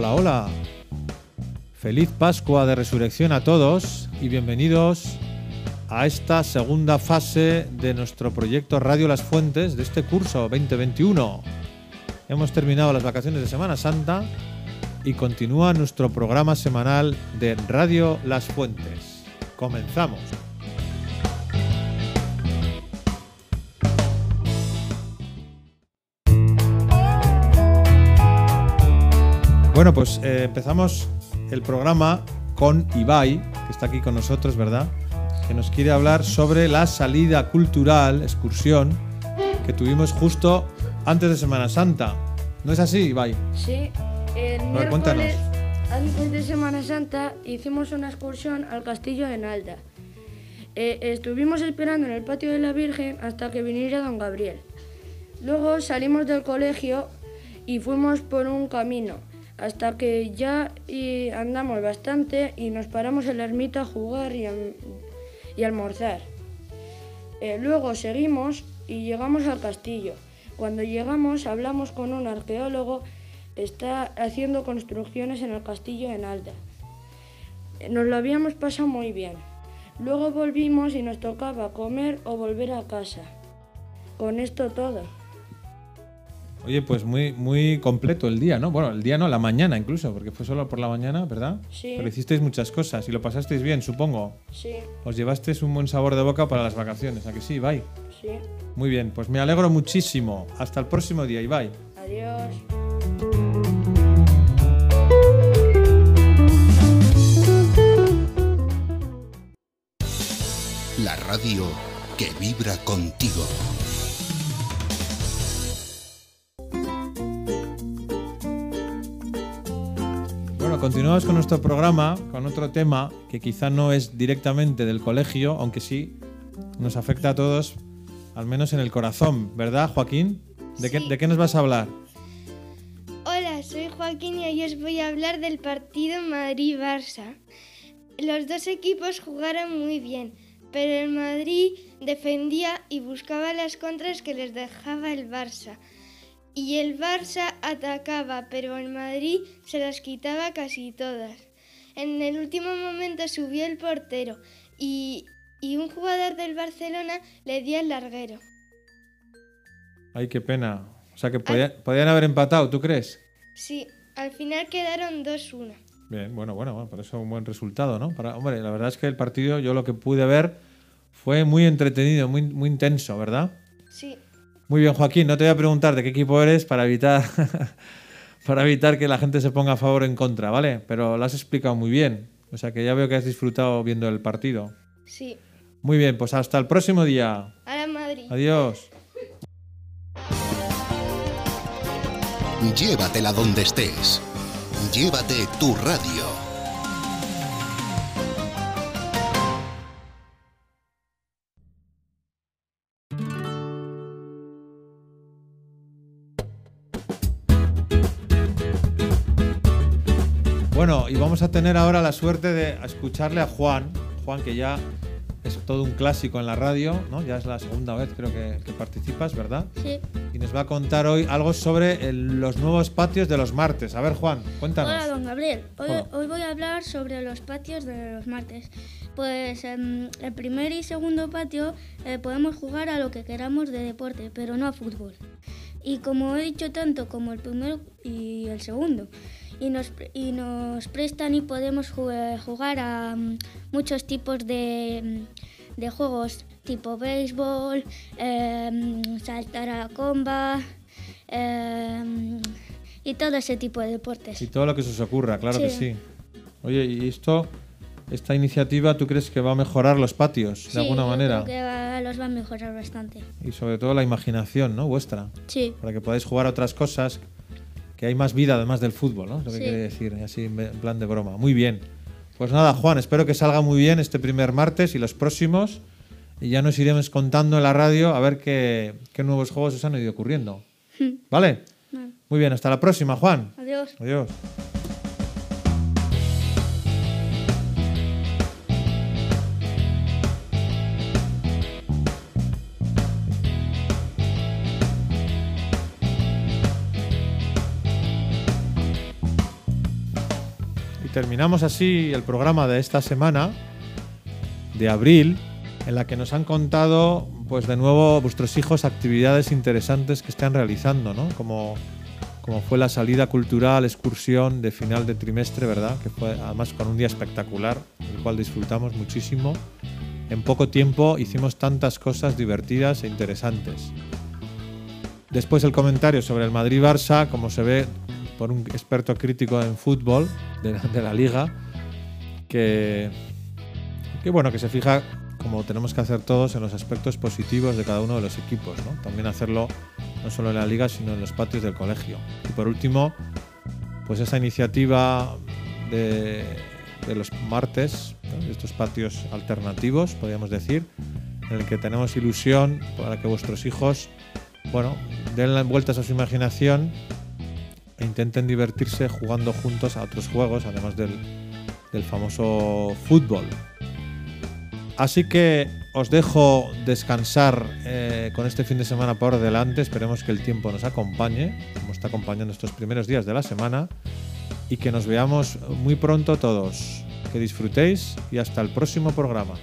Hola, hola. Feliz Pascua de Resurrección a todos y bienvenidos a esta segunda fase de nuestro proyecto Radio Las Fuentes de este curso 2021. Hemos terminado las vacaciones de Semana Santa y continúa nuestro programa semanal de Radio Las Fuentes. Comenzamos. Bueno, pues eh, empezamos el programa con Ibai, que está aquí con nosotros, ¿verdad? Que nos quiere hablar sobre la salida cultural, excursión, que tuvimos justo antes de Semana Santa. ¿No es así, Ibai? Sí, el cuéntanos. antes de Semana Santa hicimos una excursión al castillo de Nalda. Eh, estuvimos esperando en el patio de la Virgen hasta que viniera don Gabriel. Luego salimos del colegio y fuimos por un camino hasta que ya andamos bastante y nos paramos en la ermita a jugar y, almorzar. Eh, luego seguimos y llegamos al castillo. Cuando llegamos hablamos con un arqueólogo, está haciendo construcciones en el castillo de Nalda. Eh, Nos lo habíamos pasado muy bien. Luego volvimos y nos tocaba comer o volver a casa. Con esto todo. Oye, pues muy, muy completo el día, ¿no? Bueno, el día no, la mañana incluso, porque fue solo por la mañana, ¿verdad? Sí. Pero hicisteis muchas cosas y lo pasasteis bien, supongo. Sí, Os llevasteis un buen sabor de boca para las vacaciones, ¿a que sí, Ibai? sí. Muy bien, pues me alegro muchísimo. Hasta el próximo día, Ibai. Adiós. La radio que vibra contigo. Continuamos con nuestro programa, con otro tema que quizá no es directamente del colegio, aunque sí nos afecta a todos, al menos en el corazón, ¿verdad, Joaquín? ¿De, qué, de qué nos vas a hablar? Hola, soy Joaquín y hoy os voy a hablar del partido Madrid-Barça. Los dos equipos jugaron muy bien, pero el Madrid defendía y buscaba las contras que les dejaba el Barça. Y el Barça atacaba, pero el Madrid se las quitaba casi todas. En el último momento subió el portero y, y un jugador del Barcelona le dio el larguero. Ay, qué pena. O sea, que podía- podían haber empatado, ¿tú crees? Sí, al final quedaron 2-1. Bien, bueno, bueno, bueno, por eso un buen resultado, ¿no? Para, hombre, la verdad es que el partido, yo lo que pude ver, fue muy entretenido, muy, muy intenso, ¿verdad? Sí. Muy bien, Joaquín, no te voy a preguntar de qué equipo eres para evitar, para evitar que la gente se ponga a favor o en contra, ¿vale? Pero lo has explicado muy bien. O sea que ya veo que has disfrutado viendo el partido. Sí. Muy bien, pues hasta el próximo día. Ahora Madrid. Adiós. Llévatela donde estés. Llévate tu radio. Bueno, y vamos a tener ahora la suerte de escucharle a Juan. Juan, que ya es todo un clásico en la radio, ¿no? Ya es la segunda vez creo que, que participas, ¿verdad? Sí. Y nos va a contar hoy algo sobre el- los nuevos patios de los martes. A ver, Juan, cuéntanos. Hola, don Gabriel. Hoy, hoy voy a hablar sobre los patios de los martes. Pues em, el primer y segundo patio eh, podemos jugar a lo que queramos de deporte, pero no a fútbol. Y como he dicho tanto como el primero y el segundo. Y nos, y nos prestan y podemos ju- jugar a mm, muchos tipos de, mm, de juegos, tipo béisbol, em, saltar a comba em, y todo ese tipo de deportes. Y todo lo que se os ocurra, claro que Sí. Oye, ¿y esto, esta iniciativa, tú crees que va a mejorar los patios de Sí, alguna manera? creo que va- los va a mejorar bastante. Y sobre todo la imaginación, ¿no? Vuestra. Sí. Para que podáis jugar a otras cosas, que hay más vida además del fútbol, ¿no? Es lo que Sí. quiere decir, así en plan de broma. Muy bien. Pues nada, Juan, espero que salga muy bien este primer martes y los próximos. Y ya nos iremos contando en la radio a ver qué, qué nuevos juegos os han ido ocurriendo. ¿Vale? Vale. Muy bien, hasta la próxima, Juan. Adiós. Adiós. Terminamos así el programa de esta semana, de abril, en la que nos han contado, pues de nuevo, vuestros hijos actividades interesantes que están realizando, ¿no? Como, como fue la salida cultural, excursión de final de trimestre, ¿verdad? Que fue además con un día espectacular, el cual disfrutamos muchísimo. En poco tiempo hicimos tantas cosas divertidas e interesantes. Después el comentario sobre el Madrid-Barça, como se ve por un experto crítico en fútbol de, de la liga, que, que bueno, que se fija como tenemos que hacer todos en los aspectos positivos de cada uno de los equipos, ¿no? También hacerlo no solo en la liga, sino en los patios del colegio. Y por último, pues esa iniciativa de, de los martes, ¿no? de estos patios alternativos, podríamos decir, en el que tenemos ilusión para que vuestros hijos, bueno, den vueltas a su imaginación e intenten divertirse jugando juntos a otros juegos, además del, del famoso fútbol. Así que os dejo descansar eh, con este fin de semana por delante. Esperemos que el tiempo nos acompañe, como está acompañando estos primeros días de la semana, y que nos veamos muy pronto todos. Que disfrutéis y hasta el próximo programa.